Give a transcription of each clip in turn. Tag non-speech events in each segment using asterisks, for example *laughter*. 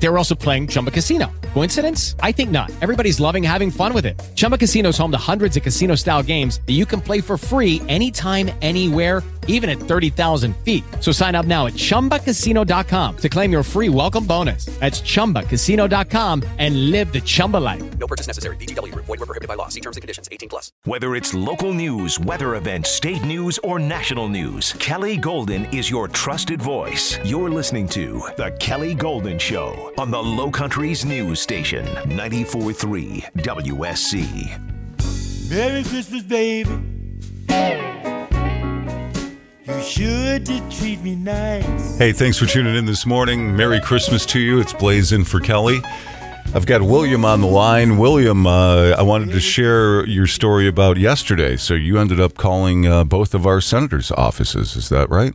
They were also playing Chumba Casino. Coincidence? I think not. Everybody's loving having fun with it. Chumba Casino is home to hundreds of casino style games that you can play for free anytime, anywhere, even at 30,000 feet. So sign up now at chumbacasino.com to claim your free welcome bonus. That's chumbacasino.com and live the Chumba life. No purchase necessary. VGW Group. Void were prohibited by law. See terms and conditions. 18 plus. Whether it's local news, weather events, state news, or national news, Kelly Golden is your trusted voice. You're listening to The Kelly Golden Show on the Low Country's news station, 94.3 WSC. Merry Christmas, baby. You sure did treat me nice. Hey, thanks for tuning in this morning. Merry Christmas to you. It's Blaze in for Kelly. I've got William on the line. William, uh, I wanted to share your story about yesterday. So you ended up calling uh, both of our senators' offices. Is that right?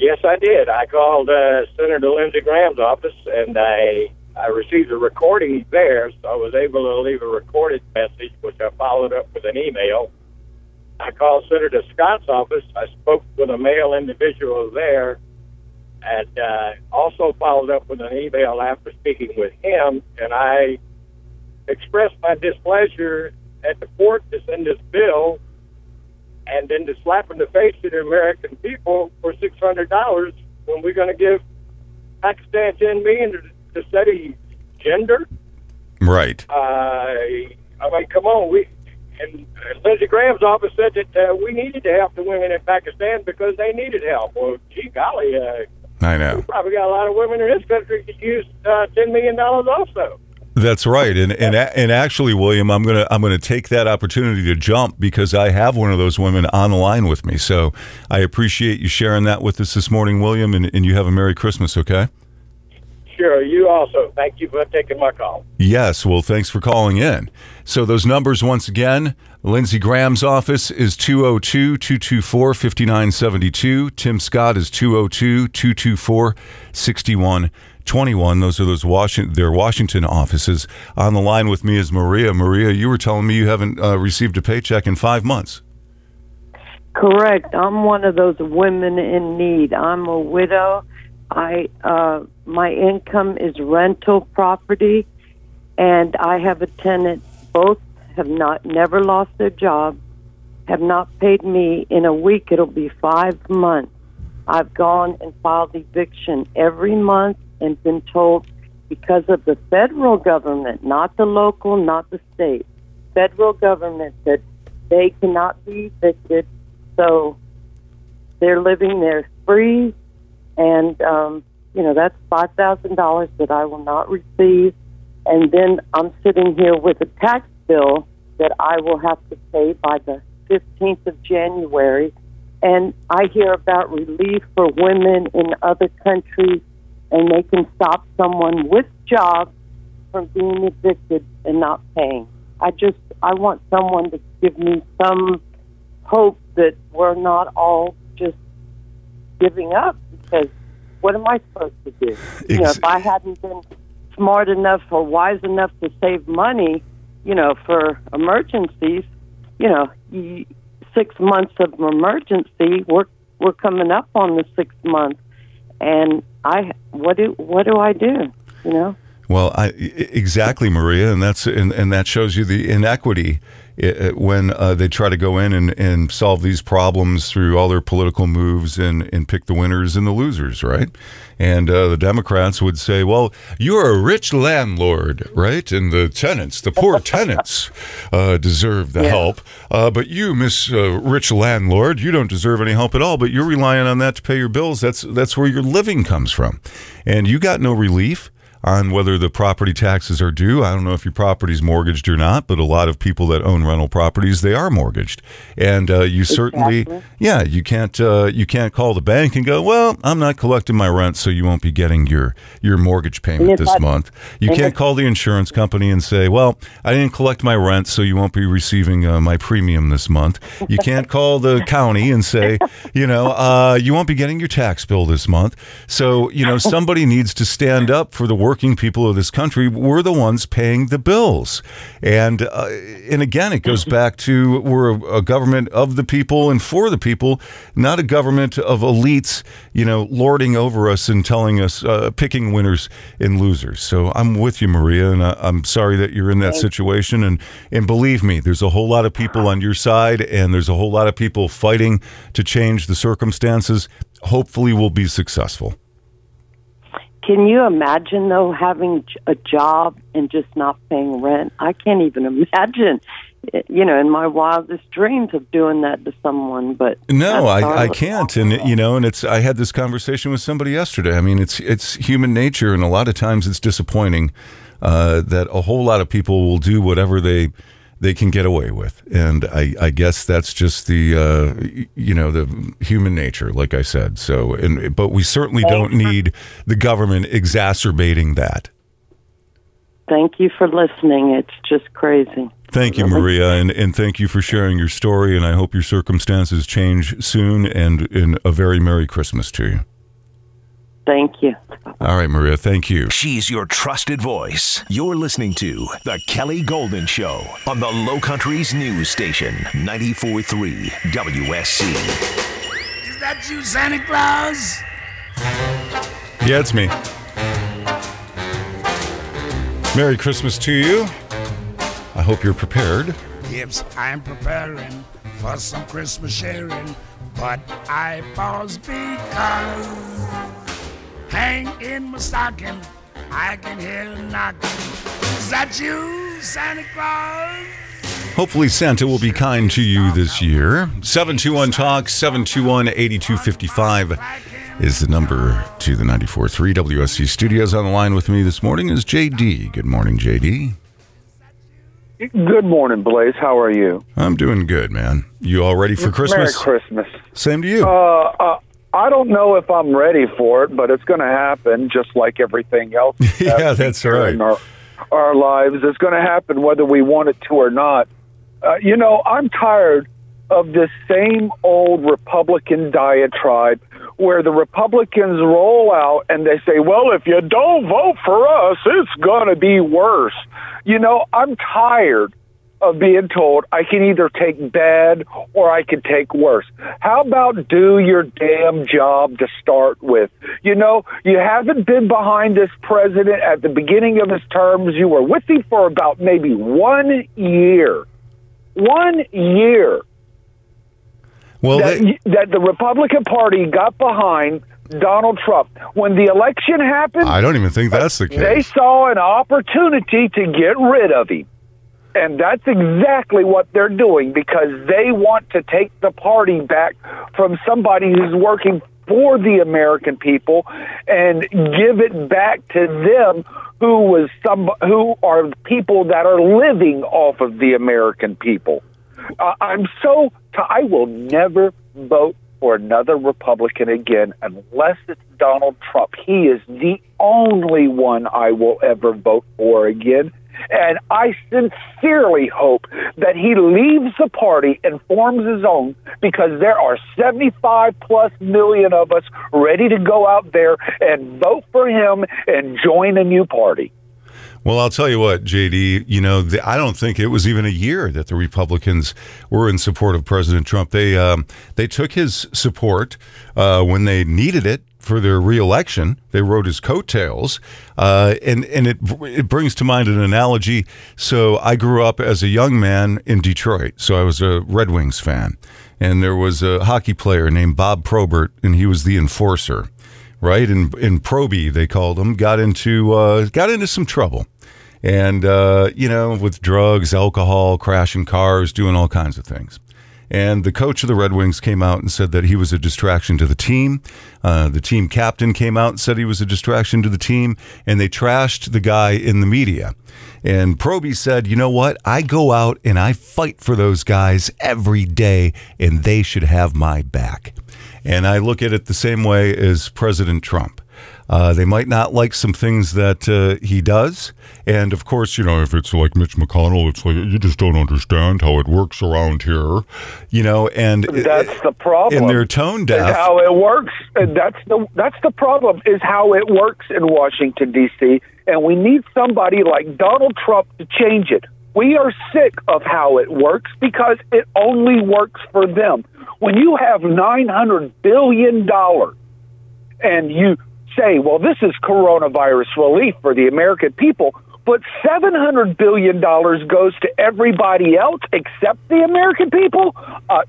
Yes, I did. I called uh, Senator Lindsey Graham's office, and I I received a recording there, so I was able to leave a recorded message, which I followed up with an email. I called Senator Scott's office. I spoke with a male individual there, and uh, also followed up with an email after speaking with him. And I expressed my displeasure at the court to send this bill, and then to slap in the face to the American people for six hundred dollars when we're going to give Pakistan ten million to, to study gender. Right. Uh, I mean, come on, we and Lindsey Graham's office said that uh, we needed to help the women in Pakistan because they needed help. Well, gee golly, uh, I we know. probably got a lot of women in this country that use uh, ten million dollars also. That's right. And and and actually, William, I'm gonna I'm gonna take that opportunity to jump because I have one of those women on the line with me. So I appreciate you sharing that with us this morning, William. And, and you have a Merry Christmas. Okay. Sure, you also. Thank you for taking my call. Yes, well, thanks for calling in. So, those numbers once again Lindsey Graham's office is 202 224 5972. Tim Scott is 202 224 6121. Those are those Washington, their Washington offices. On the line with me is Maria. Maria, you were telling me you haven't uh, received a paycheck in five months. Correct. I'm one of those women in need. I'm a widow. I uh my income is rental property and I have a tenant both have not never lost their job, have not paid me in a week it'll be 5 months. I've gone and filed eviction every month and been told because of the federal government, not the local, not the state, federal government that they cannot be evicted. So they're living there free, and um, you know that's five thousand dollars that I will not receive, and then I'm sitting here with a tax bill that I will have to pay by the fifteenth of January, and I hear about relief for women in other countries, and they can stop someone with jobs from being evicted and not paying. I just I want someone to give me some hope that we're not all just giving up because what am I supposed to do? You know, if I hadn't been smart enough or wise enough to save money, you know, for emergencies, you know, six months of emergency, we're we're coming up on the six months, and I what do what do I do? You know. Well, I, exactly, Maria, and that's and, and that shows you the inequity i- i- when uh, they try to go in and, and solve these problems through all their political moves and, and pick the winners and the losers, right? And uh, the Democrats would say, "Well, you're a rich landlord, right? And the tenants, the poor *laughs* tenants, uh, deserve the help, uh, but you, Miss uh, Rich Landlord, you don't deserve any help at all. But you're relying on that to pay your bills. That's that's where your living comes from, and you got no relief." On whether the property taxes are due. I don't know if your property's mortgaged or not, but a lot of people that own rental properties they are mortgaged, and uh, you certainly, Exactly. yeah, you can't uh, you can't call the bank and go, well, I'm not collecting my rent, so you won't be getting your your mortgage payment this I- month. You can't call the insurance company and say, well, I didn't collect my rent, so you won't be receiving uh, my premium this month. You can't call the county and say, you know, uh, you won't be getting your tax bill this month. So you know, somebody needs to stand up for the working people of this country, we're the ones paying the bills. And uh, and again, it goes *laughs* back to we're a, a government of the people and for the people, not a government of elites, you know, lording over us and telling us uh, picking winners and losers. So I'm with you, Maria, and I, I'm sorry that you're in that situation. And and believe me, there's a whole lot of people on your side, and there's a whole lot of people fighting to change the circumstances. Hopefully, we'll be successful. Can you imagine though having a job and just not paying rent? I can't even *laughs* imagine. You know, in my wildest dreams of doing that to someone, but No, I, I can't, and you know, and it's. I had this conversation with somebody yesterday. I mean, it's it's human nature, and a lot of times it's disappointing uh, that a whole lot of people will do whatever they they can get away with, and I, I guess that's just the uh, you know the human nature, like I said. So, and but we certainly don't need the government exacerbating that. Thank you for listening. It's just crazy. Thank you, Maria, and, and thank you for sharing your story. And I hope your circumstances change soon. And, and a very Merry Christmas to you. Thank you. All right, Maria. Thank you. She's your trusted voice. You're listening to The Kelly Golden Show on the Low Country's news station, 94.3 WSC. Is that you, Santa Claus? Yeah, it's me. Merry Christmas to you. I hope you're prepared. Yes, I'm preparing for some Christmas sharing, but I pause because hang in my stocking, I can hear knocking. Is that you, Santa Claus? Hopefully, Santa will be kind to you this year. 721 Talk, 721 8255 is the number to the 94.3 WSC studios. On the line with me this morning is JD. Good morning, JD. Good morning, Blaze. How are you? I'm doing good, man. You all ready for Christmas? Merry Christmas. Same to you. Uh, uh, I don't know if I'm ready for it, but it's going to happen just like everything else. *laughs* yeah, that's right. in our, our lives. It's going to happen whether we want it to or not. Uh, you know, I'm tired of this same old Republican diatribe where the Republicans roll out and they say, well, if you don't vote for us, it's going to be worse. You know, I'm tired of being told I can either take bad or I can take worse. How about do your damn job to start with? You know, you haven't been behind this president at the beginning of his terms. You were with him for about maybe one year. One year well, that, they, that the Republican Party got behind Donald Trump. When the election happened, I don't even think that's the case. they saw an opportunity to get rid of him. And that's exactly what they're doing because they want to take the party back from somebody who's working for the American people and give it back to them who was some who are people that are living off of the American people. Uh, I'm so t- I I will never vote for another Republican again unless it's Donald Trump. He is the only one I will ever vote for again. And I sincerely hope that he leaves the party and forms his own because there are 75 plus million of us ready to go out there and vote for him and join a new party. Well, I'll tell you what, JD, you know, the, I don't think it was even a year that the Republicans were in support of President Trump. They um, they took his support uh, when they needed it for their reelection. They rode his coattails, uh, and and it it brings to mind an analogy. So I grew up as a young man in Detroit, so I was a Red Wings fan, and there was a hockey player named Bob Probert, and he was the enforcer right? In in Proby, they called him, got into uh, got into some trouble, and uh, you know, with drugs, alcohol, crashing cars, doing all kinds of things. And the coach of the Red Wings came out and said that he was a distraction to the team. Uh, the team captain came out and said he was a distraction to the team, and they trashed the guy in the media. And Proby said, You know what? I go out and I fight for those guys every day, and they should have my back. And I look at it the same way as President Trump. Uh, they might not like some things that uh, he does. And of course, you know, if it's like Mitch McConnell, it's like you just don't understand how it works around here, you know, and That's the problem. And they're tone deaf. how it works. And that's the that's the problem is how it works in Washington D.C. and we need somebody like Donald Trump to change it. We are sick of how it works because it only works for them. When you have $900 billion and you say, well, this is coronavirus relief for the American people, but $700 billion goes to everybody else except the American people, uh,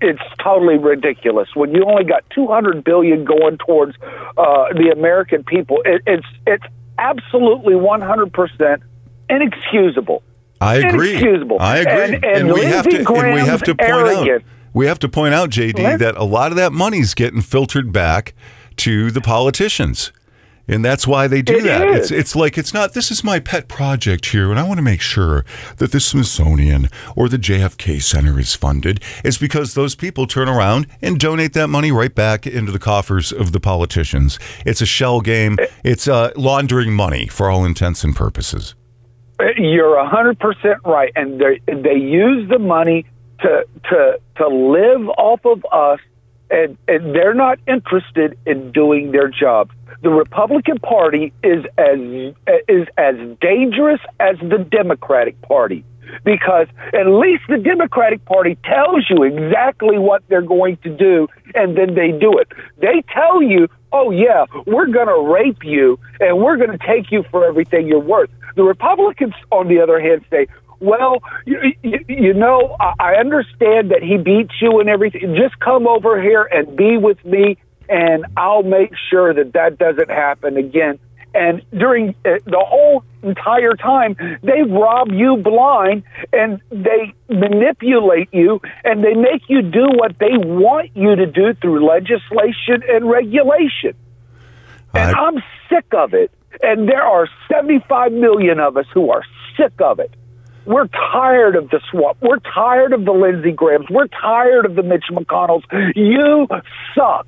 it's totally ridiculous. When you only got $200 billion going towards uh, the American people, it, it's, it's absolutely 100% inexcusable. I agree. Inexcusable. I agree. And, and, we have to and we have to point arrogant. out we have to point out, JD, that a lot of that money's getting filtered back to the politicians. And that's why they do It that. is. It's it's like it's not this is my pet project here and I want to make sure that the Smithsonian or the JFK Center is funded. It's because those people turn around and donate that money right back into the coffers of the politicians. It's a shell game. It's uh, laundering money for all intents and purposes. You're a hundred percent right, and they they use the money to to to live off of us, and and they're not interested in doing their job. The Republican Party is as is as dangerous as the Democratic Party because at least the Democratic Party tells you exactly what they're going to do, and then they do it. They tell you, "Oh yeah, we're going to rape you, and we're going to take you for everything you're worth." The Republicans, on the other hand, say, "Well, you, you, you know, I I understand that he beats you and everything. Just come over here and be with me, and I'll make sure that that doesn't happen again." And during uh, the whole entire time, they rob you blind and they manipulate you and they make you do what they want you to do through legislation and regulation. And I- I'm sick of it. And there are 75 million of us who are sick of it. We're tired of the swamp. We're tired of the Lindsey Grahams. We're tired of the Mitch McConnells. You suck.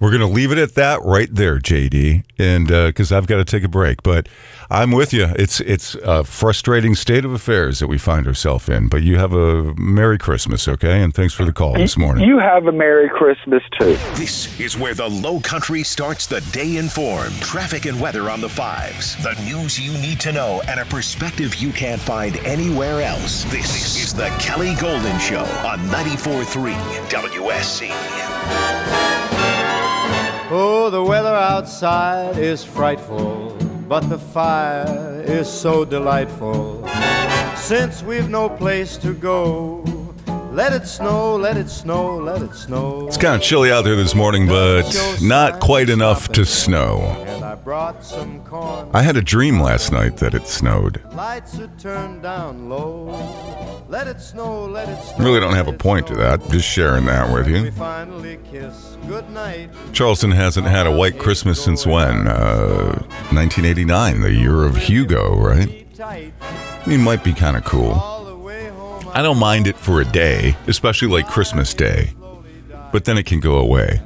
We're going to leave it at that right there, JD, and uh, because I've got to take a break. But I'm with you. It's it's a frustrating state of affairs that we find ourselves in. But you have a Merry Christmas, okay? And thanks for the call this morning. You have a Merry Christmas, too. This is where the low country starts the day informed. Traffic and weather on the fives. The news you need to know and a perspective you can't find anywhere else. This is the Kelly Golden Show on 94.3 WSC. Oh, the weather outside is frightful, but the fire is so delightful. Since we've no place to go, let it snow, let it snow, let it snow. It's kind of chilly out there this morning, but not quite enough to snow. I brought some corn. I had a dream last night that it snowed. Lights are turned down low. Let it snow, let it snow. Really don't have a point to that. Just sharing that with you. finally kiss goodnight. Charleston hasn't had a white Christmas since when? Uh, 1989, the year of Hugo, right? Keep tight I mean, might be kind of cool. all the way home. I don't mind it for a day, especially like Christmas Day, but then it can go away.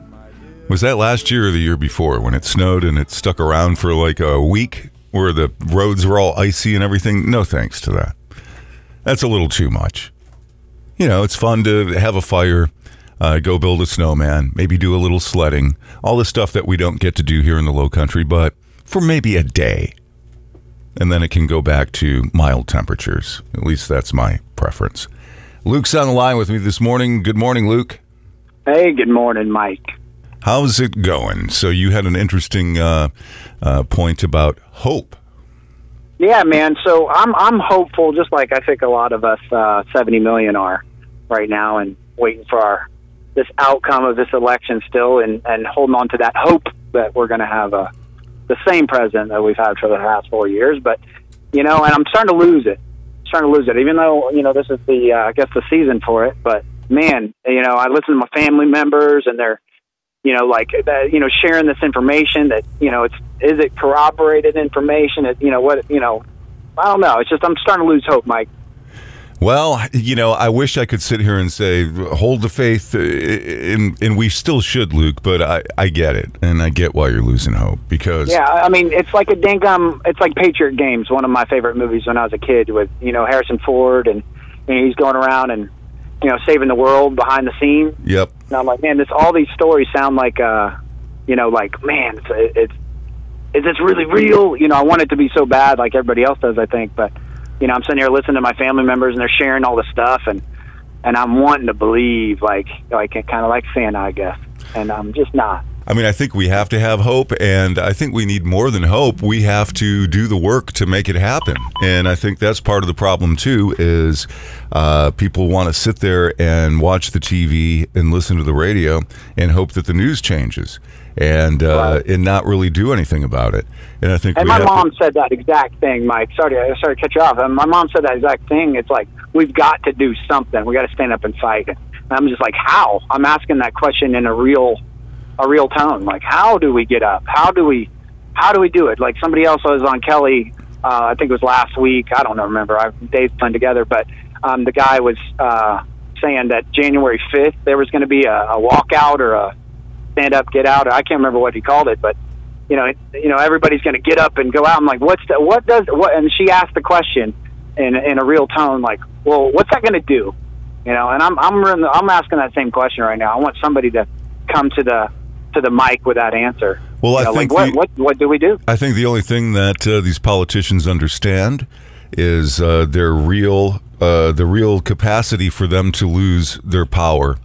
Was that last year or the year before when it snowed and it stuck around for like a week where the roads were all icy and everything? No thanks to that. That's a little too much. You know, it's fun to have a fire, uh, go build a snowman, maybe do a little sledding, all the stuff that we don't get to do here in the low country, but for maybe a day. And then it can go back to mild temperatures. At least that's my preference. Luke's on the line with me this morning. Good morning, Luke. Hey, good morning, Mike. How's it going? So you had an interesting uh, uh, point about hope. Yeah, man. So I'm I'm hopeful, just like I think a lot of us, uh, 70 million are right now, and waiting for our this outcome of this election still, and and holding on to that hope that we're going to have a the same president that we've had for the past four years. But you know, and I'm starting to lose it. I'm Starting to lose it, even though you know this is the uh, I guess the season for it. But man, you know, I listen to my family members, and they're you know, like that, you know, sharing this information that, you know, it's, is it corroborated information? It, you know, what, you know, I don't know. It's just, I'm starting to lose hope, Mike. Well, you know, I wish I could sit here and say hold the faith, uh, and and we still should, Luke. But I I get it, and I get why you're losing hope because Yeah. I mean, it's like a dingum, it's like Patriot Games, one of my favorite movies when I was a kid with, you know, Harrison Ford and, and he's going around and, you know, saving the world behind the scene. Yep. And I'm like, man, this, all these stories sound like, uh, you know, like, man, it's, it's, is this really real? You know, I want it to be so bad, like everybody else does, I think. But you know, I'm sitting here listening to my family members, and they're sharing all this stuff, and and I'm wanting to believe, like like kind of like Santa, I guess, and I'm just not. I mean, I think we have to have hope, and I think we need more than hope. We have to do the work to make it happen, and I think that's part of the problem too. Is uh, people want to sit there and watch the TV and listen to the radio and hope that the news changes, and uh, and not really do anything about it. And I think And my mom to, said that exact thing, Mike. Sorry, I sorry to cut you off. And my mom said that exact thing. It's like we've got to do something. We got to stand up and fight. And I'm just like, how? I'm asking that question in a real, a real tone. Like, how do we get up? How do we, how do we do it? Like somebody else was on Kelly. Uh, I think it was last week. I don't know. Remember, I Dave's playing together, but um, the guy was uh, saying that January 5th there was going to be a, a walkout or a stand up, get out. I can't remember what he called it, but you know, you know, everybody's going to get up and go out. I'm like, what's the, what does what? And she asked the question in in a real tone, like, well, what's that going to do? You know, and I'm I'm I'm asking that same question right now. I want somebody to come to the to the mic with that answer. Well, You I know, think like, the- what what what do we do? I think the only thing that uh, these politicians understand is uh, their real uh, the real capacity for them to lose their power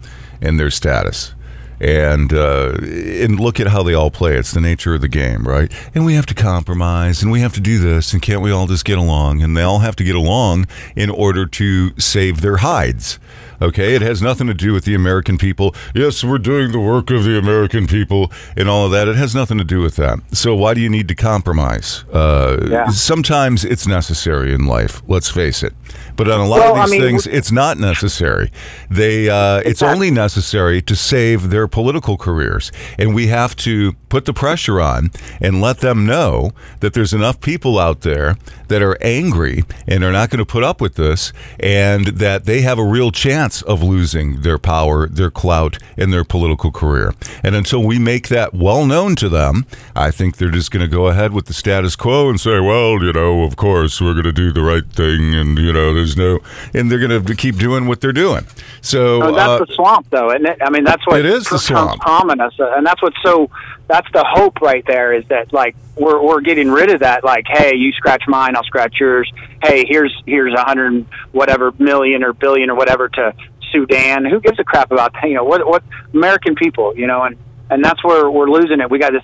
and their status. And uh, and look at how they all play. It's the nature of the game, right? And we have to compromise, and we have to do this, and can't we all just get along? And they all have to get along in order to save their hides. Okay, it has nothing to do with the American people. Yes, we're doing the work of the American people and all of that. It has nothing to do with that. So why do you need to compromise? Uh, Yeah. Sometimes it's necessary in life. Let's face it. But on a lot Well, of I these mean, things, it's not necessary. They, uh, it's not- only necessary to save their political careers, and we have to put the pressure on and let them know that there's enough people out there that are angry and are not going to put up with this, and that they have a real chance of losing their power, their clout, and their political career. And until we make that well known to them, I think they're just going to go ahead with the status quo and say, well, you know, of course, we're going to do the right thing, and, you know, there's no, and they're going to keep doing what they're doing. So, Oh, that's uh, the swamp, though, it? I mean, that's what It is the swamp. ominous, and that's what's so. That's the hope right there. Is that like we're we're getting rid of that? Like, hey, you scratch mine, I'll scratch yours. Hey, here's here's a hundred whatever million or billion or whatever to Sudan. Who gives a crap about that? You know what? What American people? You know, and and that's where we're losing it. We got this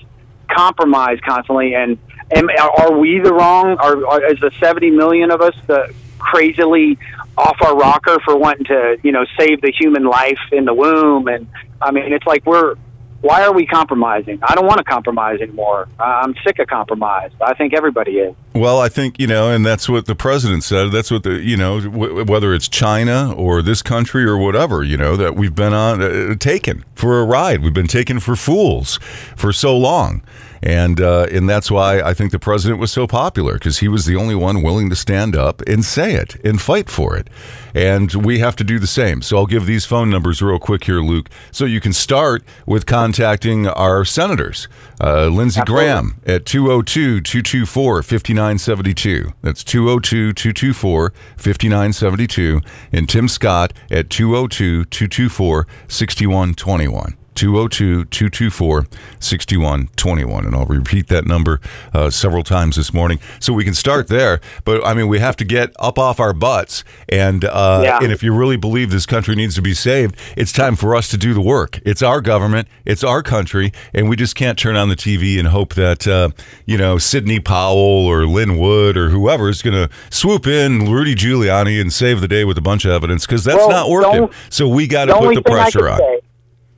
compromise constantly, and and are we the wrong? Are, are is the seventy million of us the crazily off our rocker for wanting to you know save the human life in the womb? And I mean, it's like we're why are we compromising? I don't want to compromise anymore. I'm sick of compromise. I think everybody is. Well, I think you know, and that's what the president said. That's what the you know, w- whether it's China or this country or whatever, you know, that we've been on uh, taken for a ride. We've been taken for fools for so long, and uh, and that's why I think the president was so popular because he was the only one willing to stand up and say it and fight for it, and we have to do the same. So I'll give these phone numbers real quick here, Luke, so you can start with contacting our senators. Uh, Lindsey Graham at 202 224 5972. That's 202 224 5972. And Tim Scott at 202 224 6121. 202 224 6121. And I'll repeat that number uh, several times this morning so we can start there. But I mean, we have to get up off our butts. And, uh, Yeah. and if you really believe this country needs to be saved, it's time for us to do the work. It's our government, it's our country, and we just can't turn on the TV and hope that, uh, you know, Sidney Powell or Lin Wood or whoever is going to swoop in Rudy Giuliani and save the day with a bunch of evidence because that's Well, not working. So we got to put the pressure on. say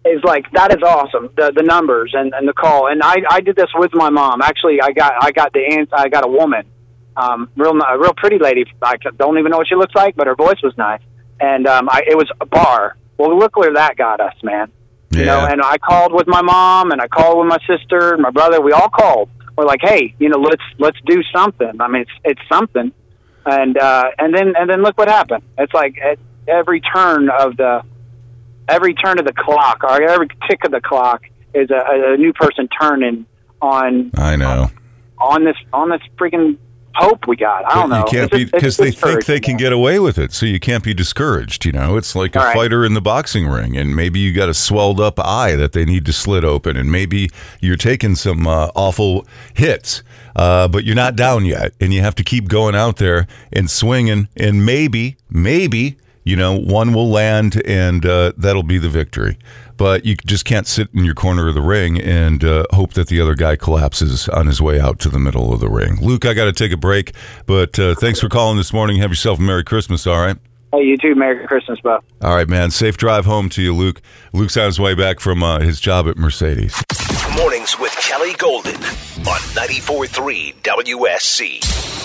is like that is awesome. The the numbers and, and the call. And I I did this with my mom. Actually, I got I got the I got a woman, um, real a real pretty lady. I don't even know what she looks like, but her voice was nice. And um, I it was a bar. Well, look where that got us, man. You know, and I called with my mom, and I called with my sister, and my brother. We all called. We're like, hey, you know, let's let's do something. I mean, it's it's something. And uh, and then and then look what happened. It's like at every turn of the every turn of the clock or every tick of the clock is a, a new person turning on I know. on this on this freaking hope we got. I don't But know. You can't It's be because they think they can get away with it, so you can't be discouraged. You know, it's like a right. fighter in the boxing ring, and maybe you got a swelled up eye that they need to slit open, and maybe you're taking some uh, awful hits, uh, but you're not down yet, and you have to keep going out there and swinging, and maybe, maybe. You know, one will land and uh, that'll be the victory. But you just can't sit in your corner of the ring and uh, hope that the other guy collapses on his way out to the middle of the ring. Luke, I got to take a break, but uh, thanks for calling this morning. Have yourself a Merry Christmas, all right? Hey, you too. Merry Christmas, Bo. All right, man. Safe drive home to you, Luke. Luke's on his way back from uh, his job at Mercedes. Mornings with Kelly Golden on 94.3 WSC.